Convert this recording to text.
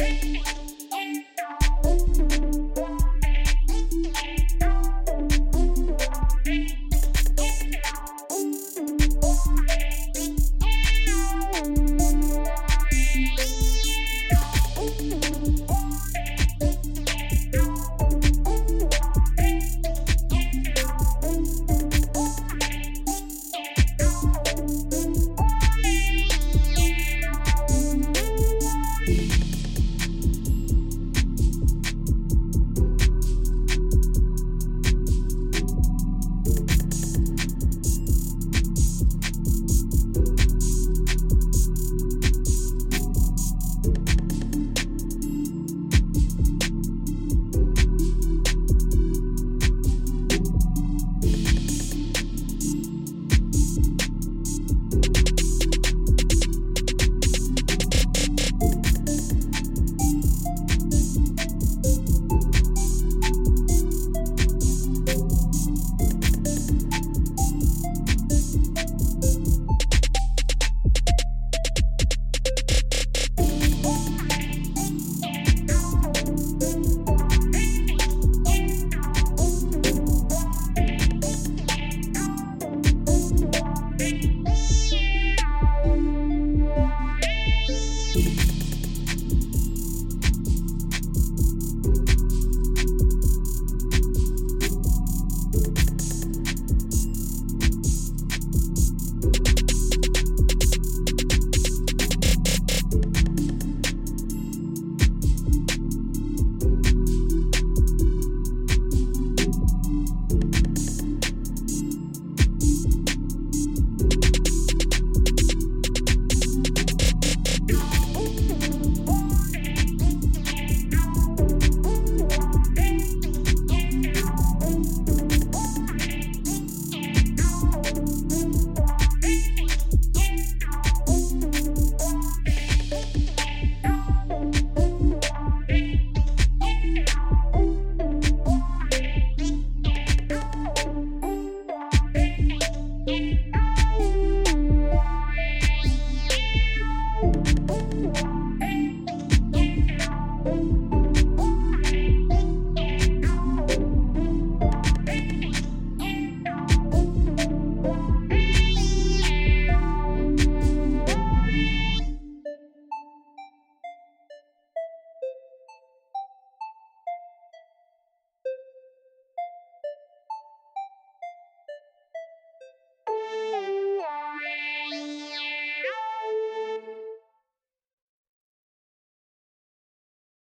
Hey.